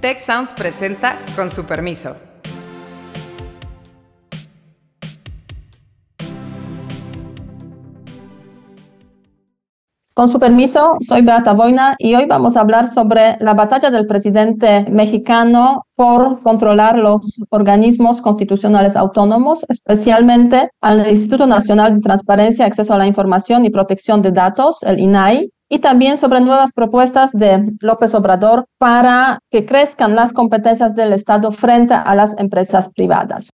Tech Sounds presenta con su permiso. Con su permiso, soy Beata Boina y hoy vamos a hablar sobre la batalla del presidente mexicano por controlar los organismos constitucionales autónomos, especialmente al Instituto Nacional de Transparencia, Acceso a la Información y Protección de Datos, el INAI, y también sobre nuevas propuestas de López Obrador para que crezcan las competencias del Estado frente a las empresas privadas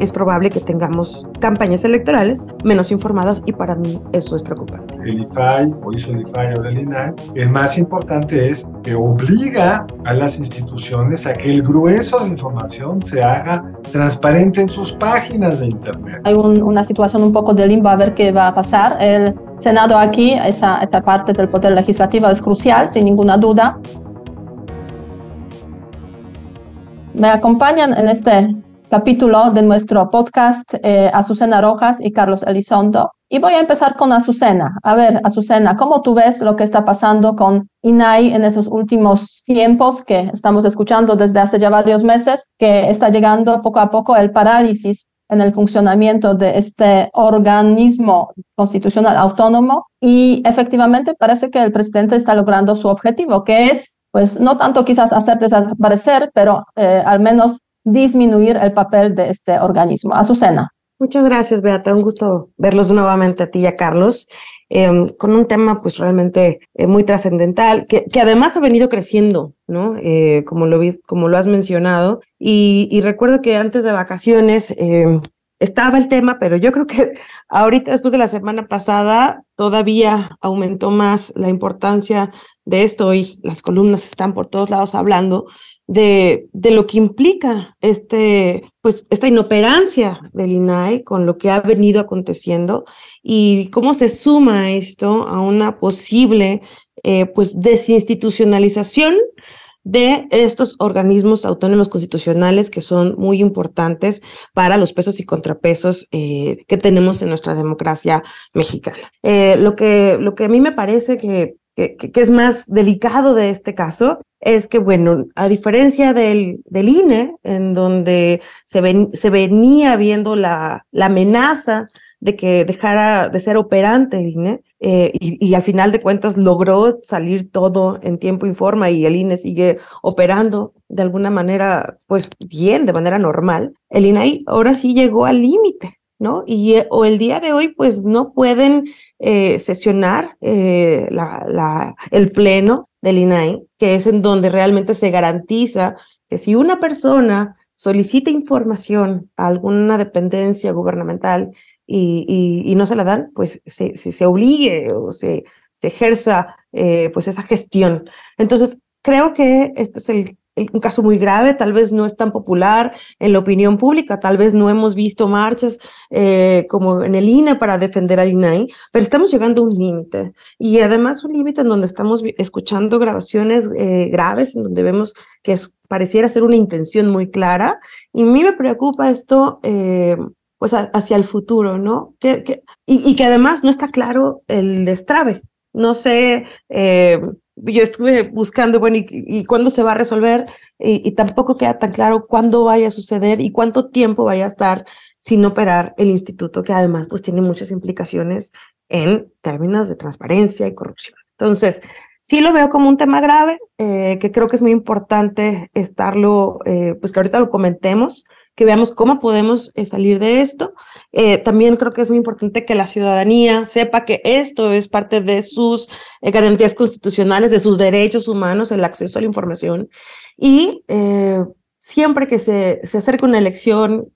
es probable que tengamos campañas electorales menos informadas y para mí eso es preocupante. El IFAI, o hizo el IFAI o el INAI, el más importante es que obliga a las instituciones a que el grueso de información se haga transparente en sus páginas de Internet. Hay una situación un poco de limbo a ver qué va a pasar. El Senado aquí, esa, esa parte del poder legislativo es crucial, sin ninguna duda. Me acompañan en este capítulo de nuestro podcast eh, Azucena Rojas y Carlos Elizondo. Y voy a empezar con Azucena. A ver, Azucena, ¿cómo tú ves lo que está pasando con INAI en esos últimos tiempos que estamos escuchando desde hace ya varios meses, que está llegando poco a poco el parálisis en el funcionamiento de este organismo constitucional autónomo y efectivamente parece que el presidente está logrando su objetivo, que es, pues, no tanto quizás hacer desaparecer, pero eh, al menos disminuir el papel de este organismo. Azucena. Muchas gracias, Beata. Un gusto verlos nuevamente a ti y a Carlos, em, con un tema pues realmente eh, muy trascendental, que, que, además ha venido creciendo, ¿no? Eh, como, lo como lo has mencionado. Y, y recuerdo que antes de vacaciones em, estaba el tema, pero yo creo que ahorita, después de la semana pasada, todavía aumentó más la importancia de esto y las columnas están por todos lados hablando de, de, lo que implica este, pues, esta inoperancia del INAI con lo que ha venido aconteciendo y cómo se suma esto a una posible eh, pues, desinstitucionalización de estos organismos autónomos constitucionales que son muy importantes para los pesos y contrapesos eh, que tenemos en nuestra democracia mexicana. Eh, lo, que, lo que a mí me parece que que, es más delicado de este caso es que, bueno, a diferencia del, del INE, en donde se, ven, se venía viendo la, la amenaza de que dejara de ser operante INE eh, y, y, al final de cuentas logró salir todo en tiempo y forma y el INE sigue operando de alguna manera, pues bien, de manera normal, el INE ahora sí llegó al límite. ¿no? Y eh, o el día de hoy, pues no pueden eh, sesionar eh, la, la, el pleno del INAI, que es en donde realmente se garantiza que si una persona solicita información a alguna dependencia gubernamental y, y, no se la dan, pues se, se, obligue o se, se ejerza pues esa gestión. Entonces, creo que este es el un caso muy grave, tal vez no es tan popular en la opinión pública, tal vez no hemos visto marchas eh, como en el INE para defender al INAI, pero estamos llegando a un límite y además un límite en donde estamos escuchando grabaciones eh, graves, en donde vemos que pareciera ser una intención muy clara y a mí me preocupa esto. Eh, pues hacia el futuro, ¿no? Que, y, y, que además no está claro el destrave. No sé, eh, yo estuve buscando, bueno, y, cuándo se va a resolver, y, tampoco queda tan claro cuándo vaya a suceder y cuánto tiempo vaya a estar sin operar el instituto, que además pues tiene muchas implicaciones en términos de transparencia y corrupción. Entonces, sí lo veo como un tema grave, eh, que creo que es muy importante estarlo, eh, pues que ahorita lo comentemos, que veamos cómo podemos eh, salir de esto. Eh, también creo que es muy importante que la ciudadanía sepa que esto es parte de sus eh, garantías constitucionales, de sus derechos humanos, el acceso a la información. Y siempre que se, se acerque una elección,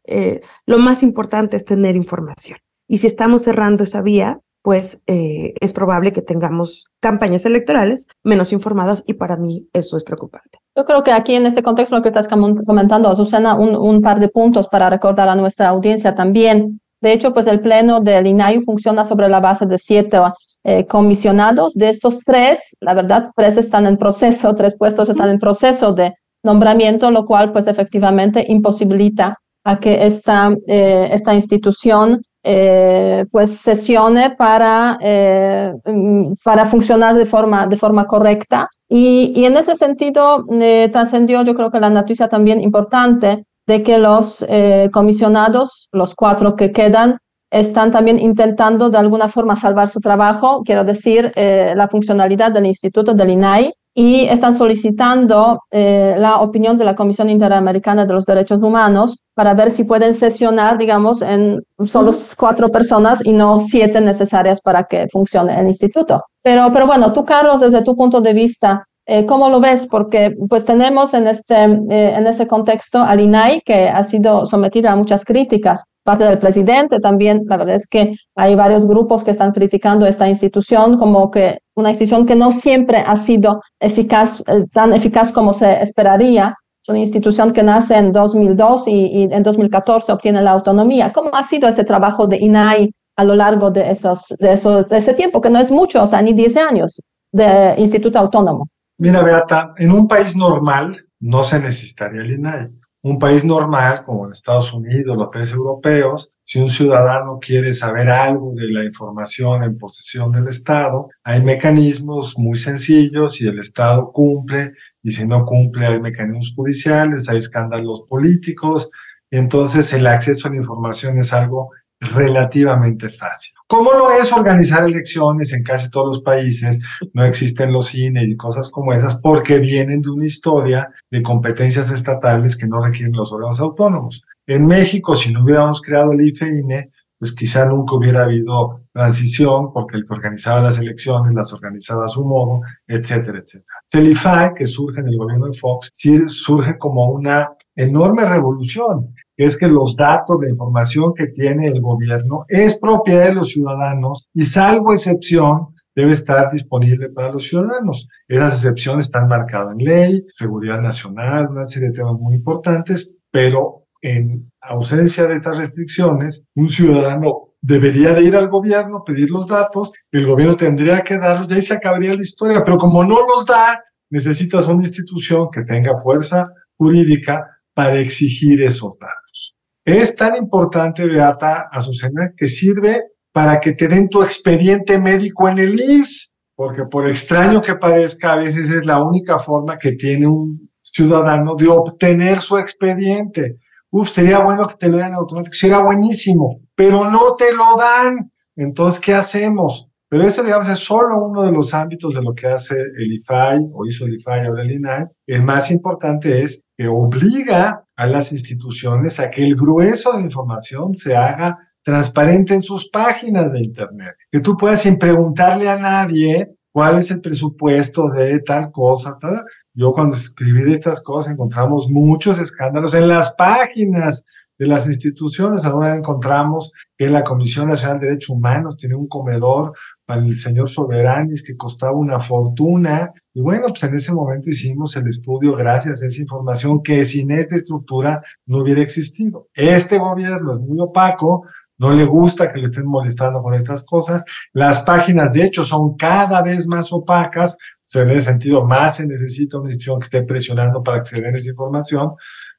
lo más importante es tener información. Y si estamos cerrando esa vía, pues eh, es probable que tengamos campañas electorales menos informadas y para mí eso es preocupante. Yo creo que aquí en este contexto lo que estás comentando, Susana, un, un par de puntos para recordar a nuestra audiencia también. De hecho, pues el pleno del INAI funciona sobre la base de siete eh, comisionados. De estos tres, la verdad, tres están en proceso, tres puestos están en proceso de nombramiento, lo cual pues efectivamente imposibilita a que esta, eh, esta institución eh, pues sesione para, eh, mm, para funcionar de forma, de forma correcta. Y, y en ese sentido eh, trascendió yo creo que la noticia también importante de que los comisionados, los cuatro que quedan, están también intentando de alguna forma salvar su trabajo, quiero decir, la funcionalidad del instituto del INAI, y están solicitando eh, la opinión de la Comisión Interamericana de los Derechos Humanos para ver si pueden sesionar, digamos, en solo cuatro personas y no siete necesarias para que funcione el instituto. Pero, pero bueno, tú, Carlos, desde tu punto de vista, eh, ¿Cómo lo ves? Porque pues tenemos en este, eh, en ese contexto al INAI que ha sido sometida a muchas críticas, parte del presidente también. La verdad es que hay varios grupos que están criticando esta institución como que una institución que no siempre ha sido eficaz, eh, tan eficaz como se esperaría. Es una institución que nace en 2002 y, y, en 2014 obtiene la autonomía. ¿Cómo ha sido ese trabajo de INAI a lo largo de, esos, de, esos, de ese tiempo, que no es mucho, o sea, ni 10 años de instituto autónomo? Mira, Beata, en un país normal no se necesitaría el INAI. Un país normal, como en Estados Unidos, los países europeos, si un ciudadano quiere saber algo de la información en posesión del Estado, hay mecanismos muy sencillos y el Estado cumple, y si no cumple hay mecanismos judiciales, hay escándalos políticos, entonces el acceso a la información es algo relativamente fácil. ¿Cómo lo es organizar elecciones en casi todos los países? No existen los cines y cosas como esas porque vienen de una historia de competencias estatales que no requieren los órganos autónomos. En México, si no hubiéramos creado el IFEINE, pues quizá nunca hubiera habido transición porque el que organizaba las elecciones las organizaba a su modo, etcétera, etcétera. El IFAI, que surge en el gobierno de Fox, surge como una enorme revolución es que los datos, de información que tiene el gobierno es propiedad de los ciudadanos y salvo excepción debe estar disponible para los ciudadanos. Esas excepciones están marcadas en ley, seguridad nacional, una serie de temas muy importantes, pero en ausencia de estas restricciones, un ciudadano debería de ir al gobierno, pedir los datos, el gobierno tendría que darlos, y ahí se acabaría la historia, pero como no los da, necesitas una institución que tenga fuerza jurídica para exigir esos datos. Es tan importante, Beata Azucena, que sirve para que te den tu expediente médico en el IMSS, porque por extraño que parezca, a veces es la única forma que tiene un ciudadano de obtener su expediente. Uf, sería bueno que te lo den automático, sería buenísimo, pero no te lo dan. Entonces, ¿qué hacemos? Pero eso, digamos, es solo uno de los ámbitos de lo que hace el IFAI, o hizo el IFAI o el INAI. El más importante es que obliga a las instituciones a que el grueso de información se haga transparente en sus páginas de Internet. Que tú puedas sin preguntarle a nadie cuál es el presupuesto de tal cosa. Tal. Yo cuando escribí de estas cosas encontramos muchos escándalos en las páginas de las instituciones. Ahora encontramos que la Comisión Nacional de Derechos Humanos tiene un comedor para el señor Soberanis que costaba una fortuna. Y bueno, pues en ese momento hicimos el estudio gracias a esa información que sin esta estructura no hubiera existido. Este gobierno es muy opaco, no le gusta que le estén molestando con estas cosas. Las páginas, de hecho, son cada vez más opacas. En ese sentido, más se necesita una institución que esté presionando para acceder a esa información,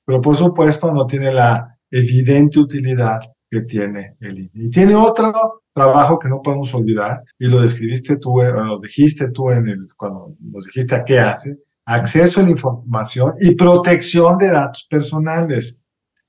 pero por supuesto no tiene la evidente utilidad que tiene el INE. Y tiene otro trabajo que no podemos olvidar, y lo describiste tú, eh, lo dijiste tú en el, cuando nos dijiste a qué hace, acceso a la información y protección de datos personales.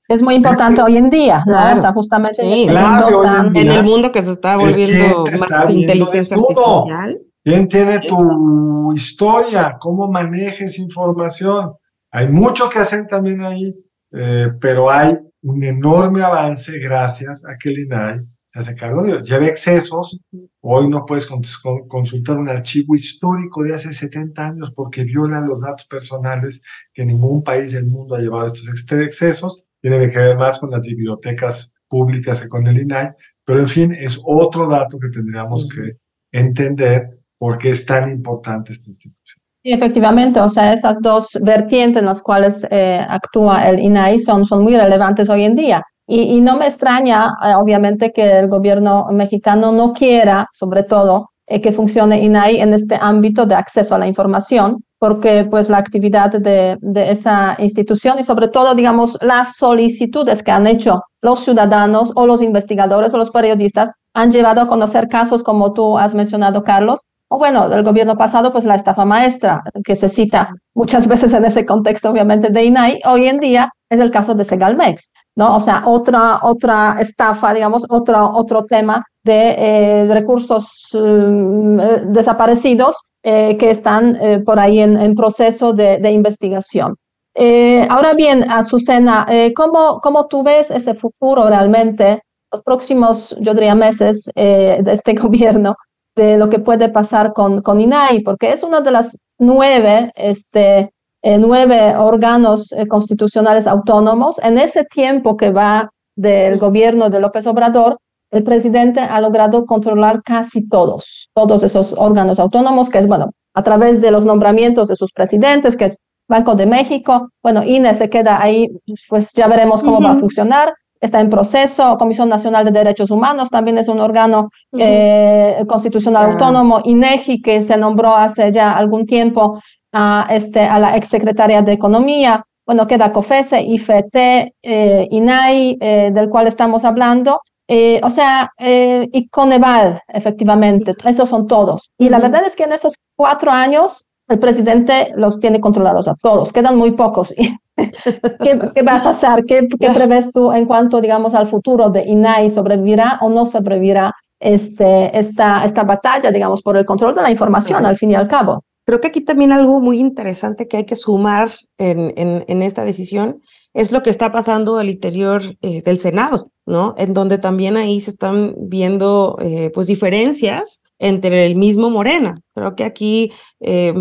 Es muy importante hoy en día, ¿no? O sea, justamente en, este mundo en, el mundo que se está volviendo más inteligencia artificial. ¿Quién tiene tu historia? ¿Cómo manejes información? Hay mucho que hacer también ahí, eh, pero hay un enorme avance gracias a que el INAI se hace cargo de Ya ve excesos. Hoy no puedes consultar un archivo histórico de hace 70 años porque viola los datos personales que ningún país del mundo ha llevado estos excesos. Tiene que ver más con las bibliotecas públicas que con el INAI. Pero en fin, es otro dato que tendríamos que entender por qué es tan importante esta institución. Sí, efectivamente, o sea, esas dos vertientes en las cuales eh, actúa el INAI son, son muy relevantes hoy en día. Y, no me extraña, eh, obviamente, que el gobierno mexicano no quiera, sobre todo, eh, que funcione INAI en este ámbito de acceso a la información, porque pues la actividad de, de, esa institución y sobre todo, digamos, las solicitudes que han hecho los ciudadanos o los investigadores o los periodistas han llevado a conocer casos como tú has mencionado, Carlos, o bueno, del gobierno pasado, pues la estafa maestra, que se cita muchas veces en ese contexto, obviamente, de INAI, hoy en día es el caso de Segalmex, ¿no? O sea, otra, otra estafa, digamos, otro, otro tema de eh, recursos mm, eh, desaparecidos eh, que están por ahí en, proceso de, de investigación. ahora bien, Azucena, ¿cómo, ¿cómo tú ves ese futuro realmente, los próximos, yo diría, meses de este gobierno? De lo que puede pasar con, con INAI, porque es uno de las nueve, este, eh, nueve órganos eh, constitucionales autónomos. En ese tiempo que va del gobierno de López Obrador, el presidente ha logrado controlar casi todos, todos esos órganos autónomos, que es, bueno, a través de los nombramientos de sus presidentes, que es Banco de México, bueno, INE se queda ahí, pues ya veremos cómo va a funcionar está en proceso. Comisión Nacional de Derechos Humanos también es un órgano eh, constitucional autónomo. INEGI, que se nombró hace ya algún tiempo a, este, a la exsecretaria de Economía. Bueno, queda COFESE, IFT, eh, INAI, eh, del cual estamos hablando. o sea, y Coneval, efectivamente, esos son todos. Y la verdad es que en esos cuatro años el presidente los tiene controlados a todos, quedan muy pocos. ¿Qué, va a pasar? ¿Qué, ¿Qué, prevés tú en cuanto, digamos, al futuro de INAI? ¿Sobrevivirá o no sobrevivirá este, esta, esta batalla, digamos, por el control de la información, al fin y al cabo? Creo que aquí también algo muy interesante que hay que sumar en, en, en esta decisión es lo que está pasando al interior eh, del Senado, ¿no? En donde también ahí se están viendo, eh, pues, diferencias entre el mismo Morena. Creo que aquí, eh,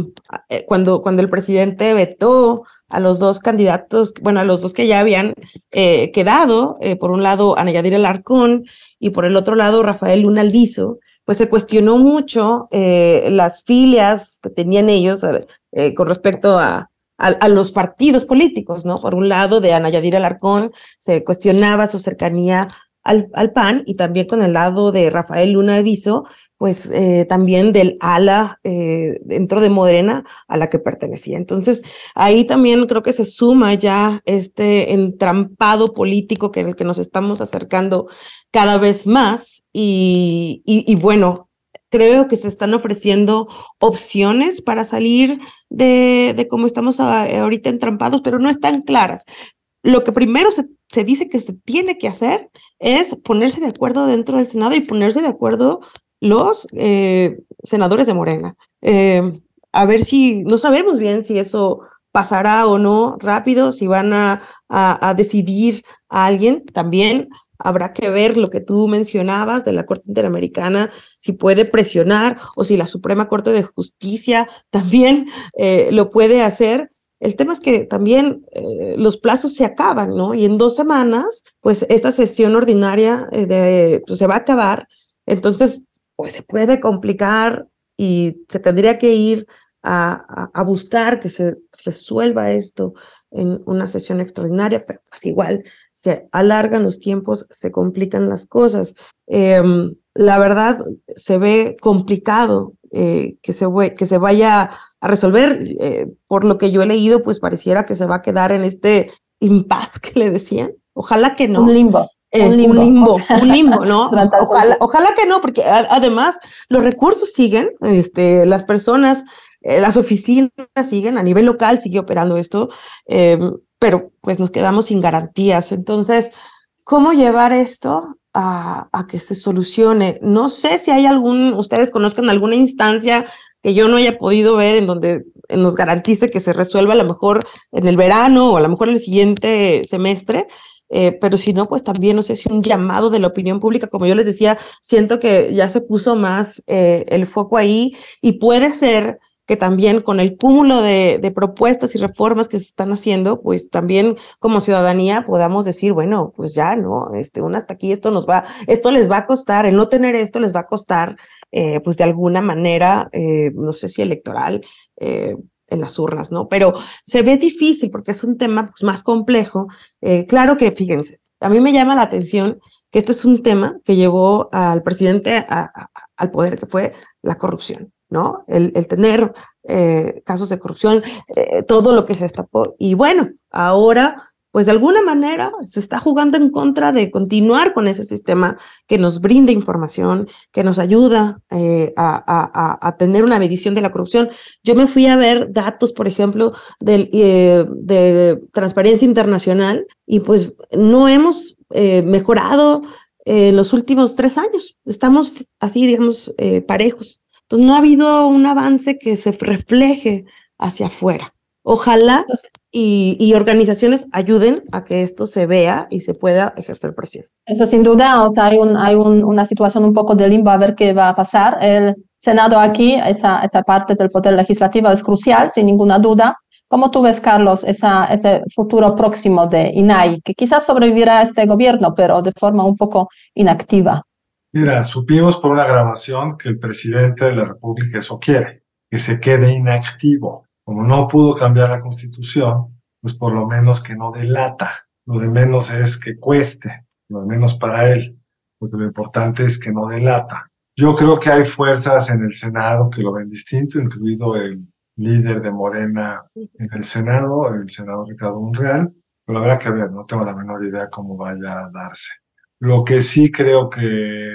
cuando, cuando el presidente vetó a los dos candidatos, bueno, a los dos que ya habían eh, quedado, eh, por un lado Ana Yadira Alarcón y por el otro lado Rafael Luna Alviso, pues se cuestionó mucho eh, las filias que tenían ellos con respecto a, los partidos políticos, ¿no? Por un lado, de Ana Yadira Alarcón se cuestionaba su cercanía al, al, PAN y también con el lado de Rafael Luna Alviso, pues eh, también del ala eh, dentro de Moderna a la que pertenecía. Entonces, ahí también creo que se suma ya este entrampado político que, el que nos estamos acercando cada vez más y, y, bueno, creo que se están ofreciendo opciones para salir de, de cómo estamos ahorita entrampados, pero no están claras. Lo que primero se, se dice que se tiene que hacer es ponerse de acuerdo dentro del Senado y ponerse de acuerdo los eh, senadores de Morena. Eh, a ver si, no sabemos bien si eso pasará o no rápido, si van a, a, decidir a alguien. También habrá que ver lo que tú mencionabas de la Corte Interamericana, si puede presionar o si la Suprema Corte de Justicia también eh, lo puede hacer. El tema es que también los plazos se acaban, ¿no? Y en dos semanas, pues esta sesión ordinaria pues, se va a acabar. Entonces, pues se puede complicar y se tendría que ir a, a, buscar que se resuelva esto en una sesión extraordinaria, pero pues igual se alargan los tiempos, se complican las cosas. Em, la verdad, se ve complicado eh, que, se, que se vaya a resolver. Eh, por lo que yo he leído, pues pareciera que se va a quedar en este impasse que le decían. Ojalá que no. Un limbo. Eh, un limbo, un limbo, ¿no? ojalá, que no, porque además los recursos siguen, este, las personas, eh, las oficinas siguen, a nivel local sigue operando esto, em, pero pues nos quedamos sin garantías. Entonces, ¿cómo llevar esto a, a, que se solucione? No sé si hay algún, ustedes conozcan alguna instancia que yo no haya podido ver en donde nos garantice que se resuelva a lo mejor en el verano o a lo mejor en el siguiente semestre, eh, pero si no, pues también no sé si un llamado de la opinión pública, como yo les decía, siento que ya se puso más eh, el foco ahí y puede ser que también con el cúmulo de, de, propuestas y reformas que se están haciendo, pues también como ciudadanía podamos decir, bueno, pues ya, ¿no? Este, un hasta aquí, esto nos va, esto les va a costar, el no tener esto les va a costar, eh, pues de alguna manera, no sé si electoral, en las urnas, ¿no? Pero se ve difícil porque es un tema pues, más complejo. Eh, claro que, fíjense, a mí me llama la atención que este es un tema que llevó al presidente al poder, que fue la corrupción, ¿no? El, tener eh, casos de corrupción, eh, todo lo que se destapó. Y bueno, ahora pues de alguna manera se está jugando en contra de continuar con ese sistema que nos brinda información, que nos ayuda eh, a, tener una medición de la corrupción. Yo me fui a ver datos, por ejemplo, eh, de Transparencia Internacional y pues no hemos eh, mejorado en los últimos tres años. Estamos así, digamos, parejos. Entonces no ha habido un avance que se refleje hacia afuera. Ojalá y, organizaciones ayuden a que esto se vea y se pueda ejercer presión. Eso sin duda, o sea, hay, un, hay una situación un poco de limbo a ver qué va a pasar. El Senado aquí, esa, esa parte del poder legislativo es crucial, sin ninguna duda. ¿Cómo tú ves, Carlos, esa, ese futuro próximo de INAI, que quizás sobrevivirá a este gobierno, pero de forma un poco inactiva? Mira, supimos por una grabación que el presidente de la República eso quiere, que se quede inactivo como no pudo cambiar la constitución, pues por lo menos que no delata. Lo de menos es que cueste, lo de menos para él, porque lo importante es que no delata. Yo creo que hay fuerzas en el Senado que lo ven distinto, incluido el líder de Morena en el Senado, el senador Ricardo Monreal, pero verdad que ver, no tengo la menor idea cómo vaya a darse. Lo que sí creo que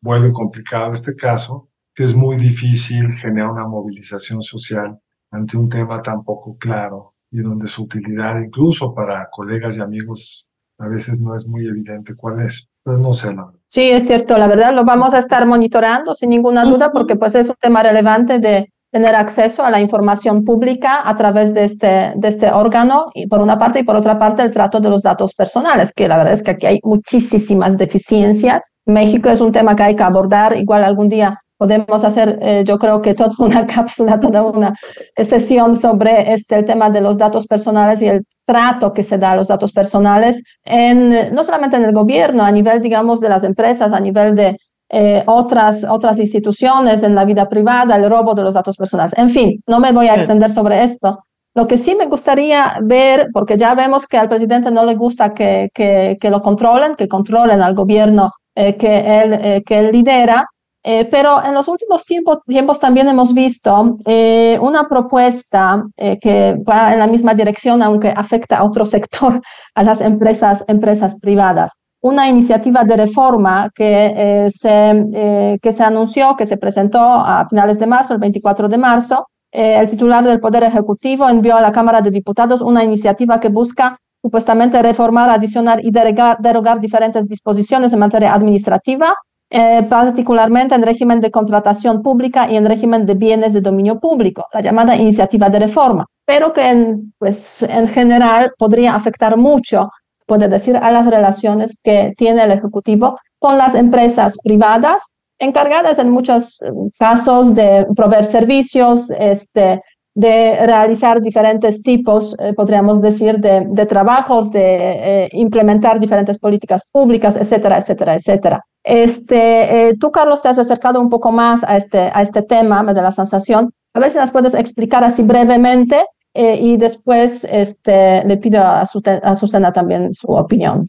vuelve complicado este caso, que es muy difícil generar una movilización social ante un tema tan poco claro y donde su utilidad incluso para colegas y amigos a veces no es muy evidente cuál es. Pero no sé. La Sí, es cierto, la verdad lo vamos a estar monitoreando sin ninguna duda porque pues es un tema relevante de tener acceso a la información pública a través de este, de este órgano, y por una parte, y por otra parte, el trato de los datos personales, que la verdad es que aquí hay muchísimas deficiencias. México es un tema que hay que abordar, igual algún día podemos hacer, eh, yo creo que toda una cápsula, toda una sesión sobre este, el tema de los datos personales y el trato que se da a los datos personales, en, no solamente en el gobierno, a nivel, digamos, de las empresas, a nivel de eh, otras, otras instituciones, en la vida privada, el robo de los datos personales. En fin, no me voy a extender sobre esto. Lo que sí me gustaría ver, porque ya vemos que al presidente no le gusta que, que, que lo controlen, que controlen al gobierno eh, que, él, que él lidera, eh, pero en los últimos tiempos, tiempos también hemos visto eh, una propuesta eh, que va en la misma dirección, aunque afecta a otro sector, a las empresas, empresas privadas. Una iniciativa de reforma que, se, que se anunció, que se presentó a finales de marzo, el 24 de marzo. el titular del Poder Ejecutivo envió a la Cámara de Diputados una iniciativa que busca supuestamente reformar, adicionar y derogar, derogar diferentes disposiciones en materia administrativa eh, particularmente en régimen de contratación pública y en régimen de bienes de dominio público, la llamada iniciativa de reforma, pero que en, pues, en general podría afectar mucho, puede decir, a las relaciones que tiene el Ejecutivo con las empresas privadas, encargadas en muchos eh, casos de proveer servicios, este, de realizar diferentes tipos, eh, podríamos decir, de, de trabajos, de implementar diferentes políticas públicas, etcétera, etcétera, etcétera. Este, eh, tú, Carlos, te has acercado un poco más a este, a este tema de la sensación. A ver si nos puedes explicar así brevemente eh, y después este, le pido a, a Susana también su opinión.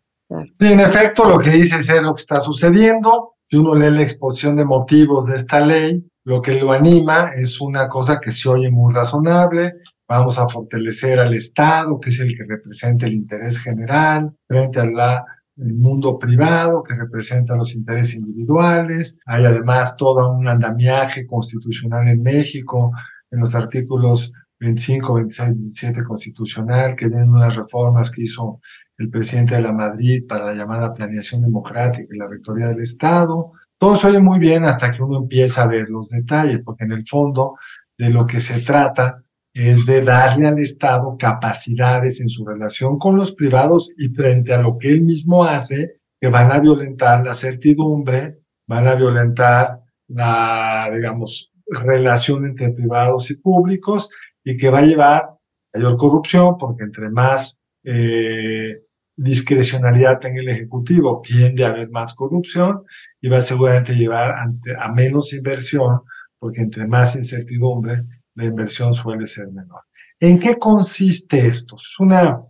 Sí, en efecto, lo que dice es lo que está sucediendo. Si uno lee la exposición de motivos de esta ley, lo que lo anima es una cosa que se oye muy razonable. Vamos a fortalecer al Estado, que es el que representa el interés general, frente a la el mundo privado que representa los intereses individuales. Hay además todo un andamiaje constitucional en México, en los artículos 25, 26, 27 constitucional, que vienen unas reformas que hizo el presidente de la Madrid para la llamada planeación democrática y la rectoría del Estado. Todo se oye muy bien hasta que uno empieza a ver los detalles, porque en el fondo de lo que se trata es de darle al Estado capacidades en su relación con los privados y frente a lo que él mismo hace, que van a violentar la certidumbre, van a violentar la, digamos, relación entre privados y públicos y que va a llevar mayor corrupción, porque entre más eh, discrecionalidad tenga el Ejecutivo, tiende a haber más corrupción y va a seguramente llevar a menos inversión, porque entre más incertidumbre, la inversión suele ser menor. ¿En qué consiste esto? Es una,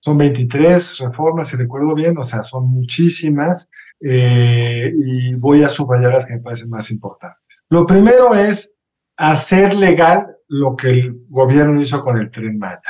son 23 reformas, si recuerdo bien, o sea, son muchísimas, eh, y voy a subrayar las que me parecen más importantes. Lo primero es hacer legal lo que el gobierno hizo con el tren Maya.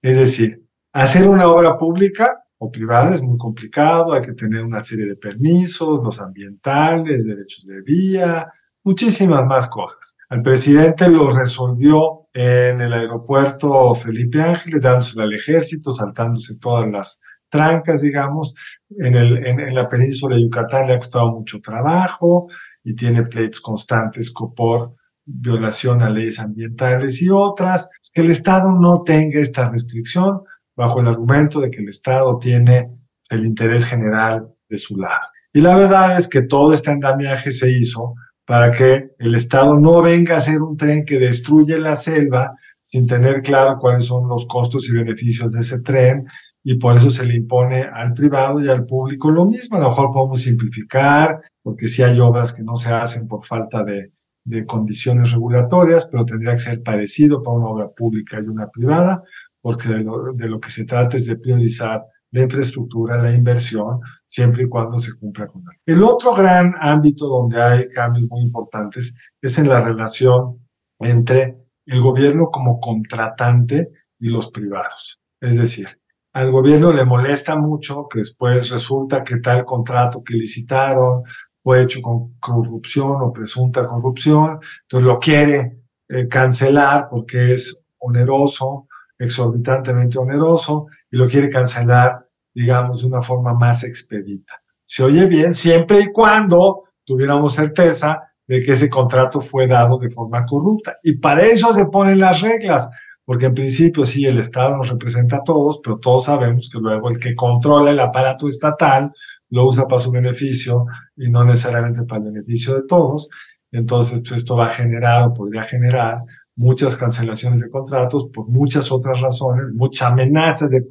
Es decir, hacer una obra pública o privada es muy complicado, hay que tener una serie de permisos, los ambientales, derechos de vía, muchísimas más cosas. El presidente lo resolvió en el aeropuerto Felipe Ángeles, dándose al ejército, saltándose todas las trancas, digamos. En, el, en, la península de Yucatán le ha costado mucho trabajo y tiene pleitos constantes por violación a leyes ambientales y otras. Que el Estado no tenga esta restricción bajo el argumento de que el Estado tiene el interés general de su lado. Y la verdad es que todo este andamiaje se hizo para que el Estado no venga a hacer un tren que destruye la selva sin tener claro cuáles son los costos y beneficios de ese tren y por eso se le impone al privado y al público lo mismo. A lo mejor podemos simplificar, porque sí hay obras que no se hacen por falta de, de condiciones regulatorias, pero tendría que ser parecido para una obra pública y una privada, porque de lo, de lo que se trata es de priorizar la infraestructura, la inversión, siempre y cuando se cumpla con él. El otro gran ámbito donde hay cambios muy importantes es en la relación entre el gobierno como contratante y los privados. Es decir, al gobierno le molesta mucho que después resulta que tal contrato que licitaron fue hecho con corrupción o presunta corrupción, entonces lo quiere eh, cancelar porque es oneroso, exorbitantemente oneroso, y lo quiere cancelar digamos, de una forma más expedita. Se oye bien siempre y cuando tuviéramos certeza de que ese contrato fue dado de forma corrupta. Y para eso se ponen las reglas, porque en principio sí, el Estado nos representa a todos, pero todos sabemos que luego el que controla el aparato estatal lo usa para su beneficio y no necesariamente para el beneficio de todos. Entonces, pues, esto va a generar o podría generar muchas cancelaciones de contratos por muchas otras razones, muchas amenazas de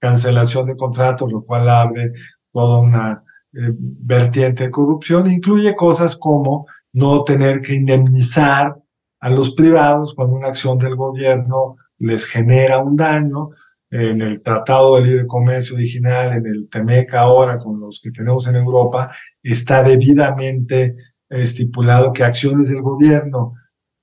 cancelación de contratos, lo cual abre toda una eh, vertiente de corrupción. Incluye cosas como no tener que indemnizar a los privados cuando una acción del gobierno les genera un daño. En el Tratado de Libre Comercio original, en el TEMEC ahora, con los que tenemos en Europa, está debidamente estipulado que acciones del gobierno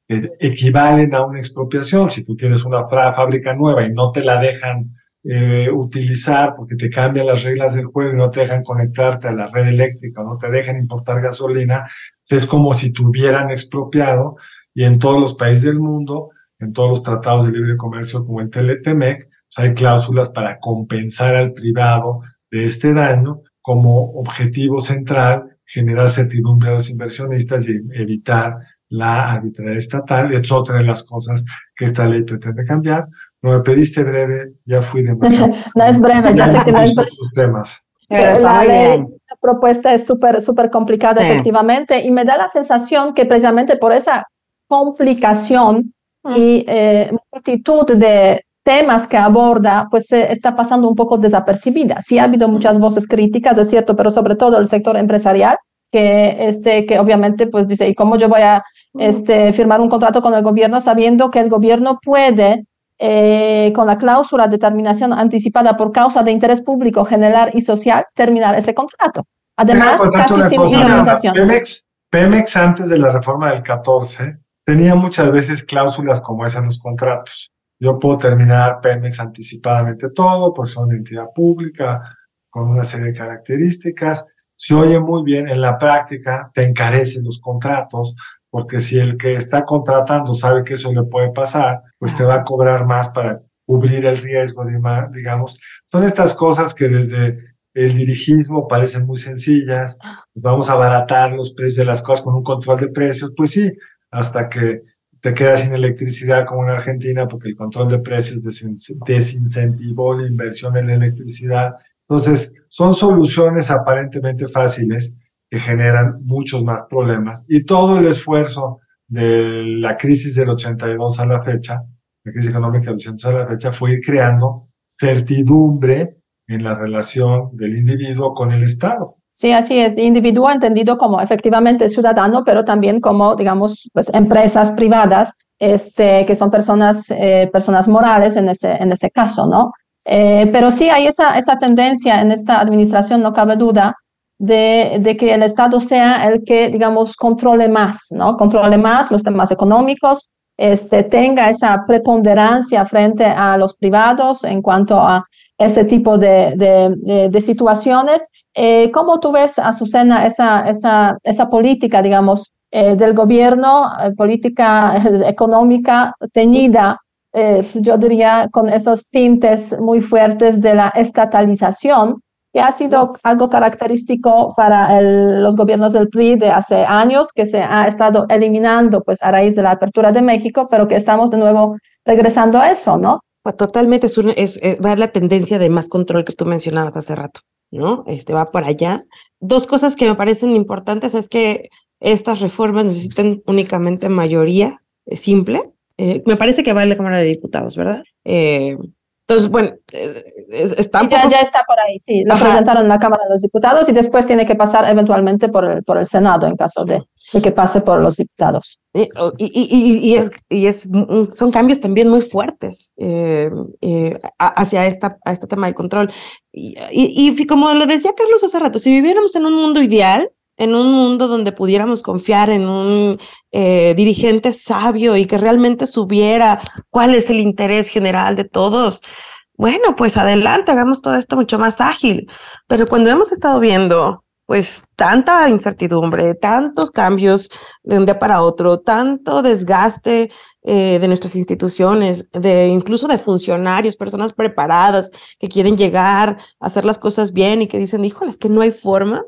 equivalen a una expropiación. Si tú tienes una fábrica nueva y no te la dejan eh, utilizar porque te cambian las reglas del juego y no te dejan conectarte a la red eléctrica, no te dejan importar gasolina, es como si tuvieran expropiado y en todos los países del mundo, en todos los tratados de libre comercio como el TLTMEC, pues hay cláusulas para compensar al privado de este daño como objetivo central, generar certidumbre a los inversionistas y evitar la arbitrariedad estatal. Es otra de las cosas que esta ley pretende cambiar. No me pediste breve, ya fui demasiado. no es breve, ya sé que no es breve. temas. la, ley, la propuesta es súper, súper complicada, efectivamente, y me da la sensación que precisamente por esa complicación mm. y eh, multitud de temas que aborda, pues se está pasando un poco desapercibida. Sí ha habido muchas voces críticas, es cierto, pero sobre todo el sector empresarial, que, este, que obviamente pues dice, ¿y cómo yo voy a este, firmar un contrato con el gobierno sabiendo que el gobierno puede, eh, con la cláusula de terminación anticipada por causa de interés público general y social, terminar ese contrato? Además, casi sin indemnización. Pemex, Pemex antes de la reforma del 14 tenía muchas veces cláusulas como esas en los contratos. Yo puedo terminar Pemex anticipadamente todo, por ser una entidad pública, con una serie de características se oye muy bien, en la práctica te encarecen los contratos, porque si el que está contratando sabe que eso le puede pasar, pues te va a cobrar más para cubrir el riesgo, digamos. Son estas cosas que desde el dirigismo parecen muy sencillas, pues vamos a abaratar los precios de las cosas con un control de precios, pues sí, hasta que te quedas sin electricidad como en Argentina, porque el control de precios desincentivó la inversión en la electricidad. Entonces, son soluciones aparentemente fáciles que generan muchos más problemas y todo el esfuerzo de la crisis del 82 a la fecha, la crisis económica del 82 a la fecha, fue creando certidumbre en la relación del individuo con el Estado. Sí, así es. Individuo entendido como efectivamente ciudadano, pero también como, digamos, pues, empresas privadas, este, que son personas, eh, personas morales en ese, en ese caso, ¿no? Eh, pero sí hay esa, esa tendencia en esta administración, no cabe duda, de, de, que el Estado sea el que, digamos, controle más, ¿no? Controle más los temas económicos, este, tenga esa preponderancia frente a los privados en cuanto a ese tipo de, de, situaciones. Eh, ¿Cómo tú ves, Azucena, esa, esa, esa política, digamos, eh, del gobierno, eh, política económica teñida, yo diría, con esos tintes muy fuertes de la estatalización, que ha sido algo característico para los gobiernos del PRI de hace años, que se ha estado eliminando pues a raíz de la apertura de México, pero que estamos de nuevo regresando a eso, ¿no? Pues totalmente es, es, eh, va la tendencia de más control que tú mencionabas hace rato, ¿no? Este va por allá. Dos cosas que me parecen importantes es que estas reformas necesitan únicamente mayoría simple. Eh, me parece que va a la Cámara de Diputados, ¿verdad? Eh, entonces, bueno, eh, eh, está ya, ya, está por ahí, sí. Lo presentaron en la Cámara de los Diputados y después tiene que pasar eventualmente por el, por el Senado en caso de, que pase por los diputados. Y, y, y, y es, son cambios también muy fuertes eh, hacia esta, a este tema del control. Y, como lo decía Carlos hace rato, si viviéramos en un mundo ideal, en un mundo donde pudiéramos confiar en un eh, dirigente sabio y que realmente supiera cuál es el interés general de todos, bueno, pues adelante, hagamos todo esto mucho más ágil. Pero cuando hemos estado viendo pues tanta incertidumbre, tantos cambios de un día para otro, tanto desgaste eh, de nuestras instituciones, de incluso de funcionarios, personas preparadas que quieren llegar a hacer las cosas bien y que dicen, híjole, es que no hay forma,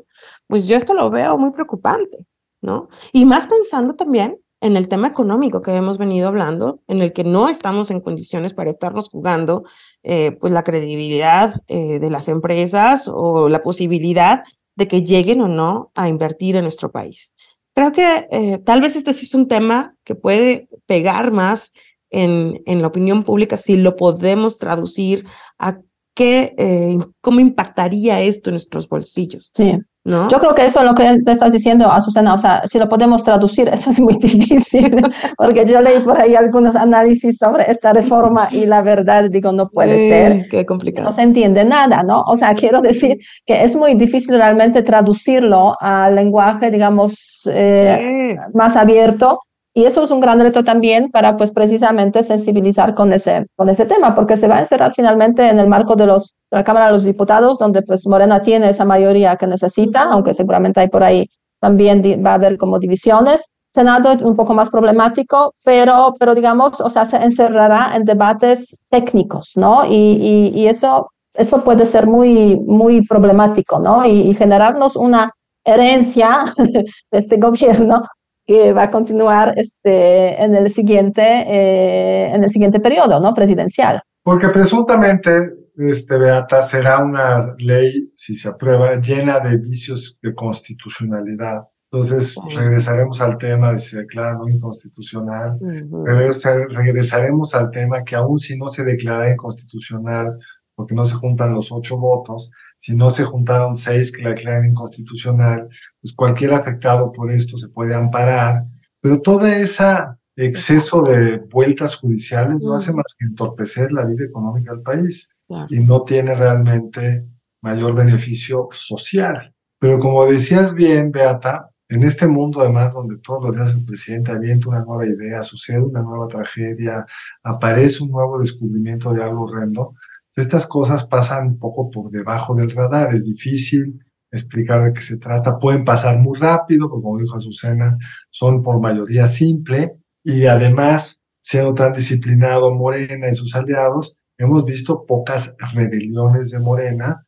pues yo esto lo veo muy preocupante, ¿no? Y más pensando también en el tema económico que hemos venido hablando, en el que no estamos en condiciones para estarnos jugando eh, pues la credibilidad eh, de las empresas o la posibilidad de que lleguen o no a invertir en nuestro país. Creo que eh, tal vez este sí es un tema que puede pegar más en, en la opinión pública si lo podemos traducir a qué, cómo impactaría esto en nuestros bolsillos. Sí. Yo creo que eso es lo que te estás diciendo, Azucena, o sea, si lo podemos traducir, eso es muy difícil, porque yo leí por ahí algunos análisis sobre esta reforma y la verdad, digo, no puede ser. Qué complicado. No se entiende nada, ¿no? O sea, quiero decir que es muy difícil realmente traducirlo al lenguaje, digamos, eh, más abierto y eso es un gran reto también para, pues, precisamente sensibilizar con ese, con ese tema, porque se va a encerrar finalmente en el marco de, los, de la Cámara de los Diputados, donde, pues, Morena tiene esa mayoría que necesita, aunque seguramente hay por ahí también va a haber como divisiones. Senado es un poco más problemático, pero, pero digamos, o sea, se encerrará en debates técnicos, ¿no? Y, y, eso, eso puede ser muy, muy problemático, ¿no? Y, y generarnos una herencia de este gobierno que va a continuar este, en, el siguiente, eh, en el siguiente periodo ¿no? presidencial. Porque presuntamente, este, Beata, será una ley, si se aprueba, llena de vicios de constitucionalidad. Entonces, regresaremos al tema de si se declara no inconstitucional, regresaremos al tema que aún si no se declara inconstitucional, porque no se juntan los ocho votos, si no se juntaron seis que la declaran inconstitucional, pues cualquier afectado por esto se puede amparar, pero todo ese exceso de vueltas judiciales no hace más que entorpecer la vida económica del país y no tiene realmente mayor beneficio social. Pero como decías bien, Beata, en este mundo además donde todos los días el presidente avienta una nueva idea, sucede una nueva tragedia, aparece un nuevo descubrimiento de algo horrendo, estas cosas pasan un poco por debajo del radar, es difícil explicar de qué se trata, pueden pasar muy rápido, como dijo Azucena, son por mayoría simple y además, siendo tan disciplinado Morena y sus aliados, hemos visto pocas rebeliones de Morena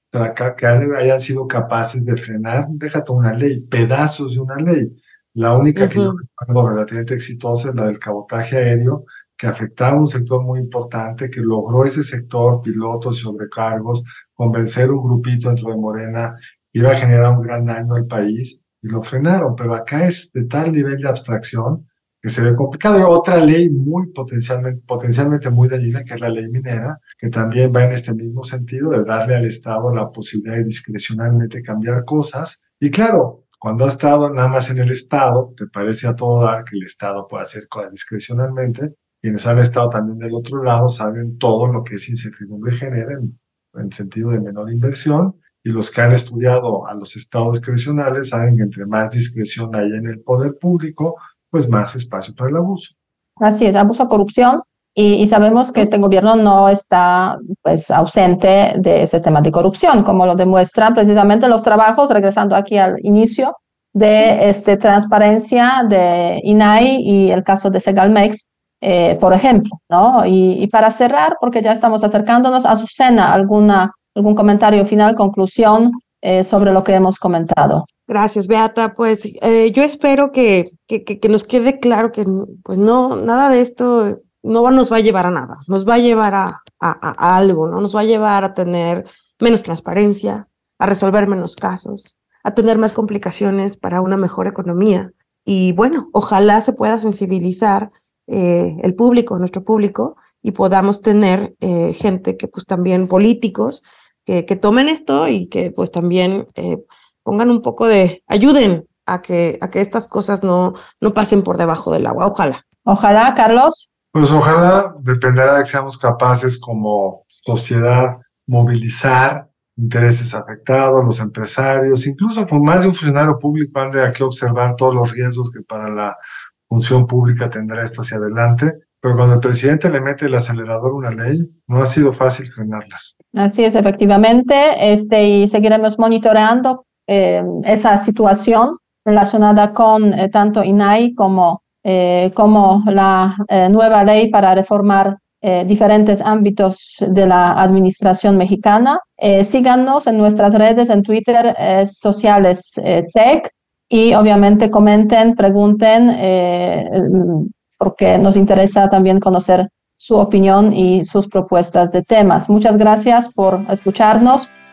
que hayan sido capaces de frenar, déjate una ley, pedazos de una ley. La única que yo recuerdo relativamente exitosa es la del cabotaje aéreo, que afectaba un sector muy importante, que logró ese sector, pilotos sobrecargos, convencer un grupito dentro de Morena iba a generar un gran daño al país y lo frenaron. Pero acá es de tal nivel de abstracción que se ve complicado. Y otra ley muy potencialmente, potencialmente muy dañina, que es la ley minera, que también va en este mismo sentido de darle al Estado la posibilidad de discrecionalmente cambiar cosas. Y claro, cuando has estado nada más en el Estado, te parece a todo dar que el Estado puede hacer cosas discrecionalmente, quienes han estado también del otro lado saben todo lo que esa incertidumbre genera en, en sentido de menor inversión y los que han estudiado a los estados discrecionales saben que entre más discreción hay en el poder público, pues más espacio para el abuso. Así es, abuso, corrupción. Y, y, sabemos que este gobierno no está pues, ausente de ese tema de corrupción, como lo demuestran precisamente los trabajos, regresando aquí al inicio, de este, transparencia de INAI y el caso de Segalmex, eh, por ejemplo. ¿no? Y, y, para cerrar, porque ya estamos acercándonos, Azucena, alguna, algún comentario final, conclusión eh, sobre lo que hemos comentado. Gracias, Beata. Pues eh, yo espero que, que, que, nos quede claro que pues no, nada de esto no nos va a llevar a nada, nos va a llevar a, a, a, algo, ¿no? Nos va a llevar a tener menos transparencia, a resolver menos casos, a tener más complicaciones para una mejor economía. Y bueno, ojalá se pueda sensibilizar eh, el público, nuestro público, y podamos tener eh, gente que pues también políticos que, que, tomen esto y que pues también eh, pongan un poco de, ayuden a que, a que estas cosas no, no pasen por debajo del agua. Ojalá. Ojalá, Carlos. Pues ojalá dependerá de que seamos capaces como sociedad movilizar intereses afectados, los empresarios, incluso por más de un funcionario público han de aquí observar todos los riesgos que para la función pública tendrá esto hacia adelante. Pero cuando el presidente le mete el acelerador a una ley, no ha sido fácil frenarlas. Así es, efectivamente, este, y seguiremos monitoreando eh, esa situación relacionada con eh, tanto INAI como eh, como la eh, nueva ley para reformar eh, diferentes ámbitos de la administración mexicana. síganos en nuestras redes, en Twitter, sociales tech y obviamente comenten, pregunten, porque nos interesa también conocer su opinión y sus propuestas de temas. Muchas gracias por escucharnos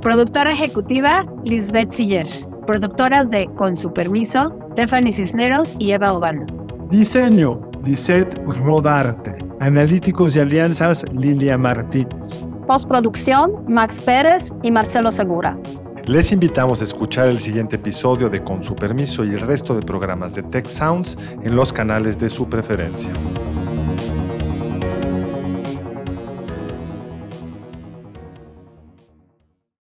Productora ejecutiva, Lisbeth Siller. Productoras de Con su permiso, Stephanie Cisneros y Eva Obano. Diseño, Lisette Rodarte. Analíticos y alianzas, Lilia Martínez. Postproducción, Max Pérez y Marcelo Segura. Les invitamos a escuchar el siguiente episodio de Con su permiso y el resto de programas de Tech Sounds en los canales de su preferencia.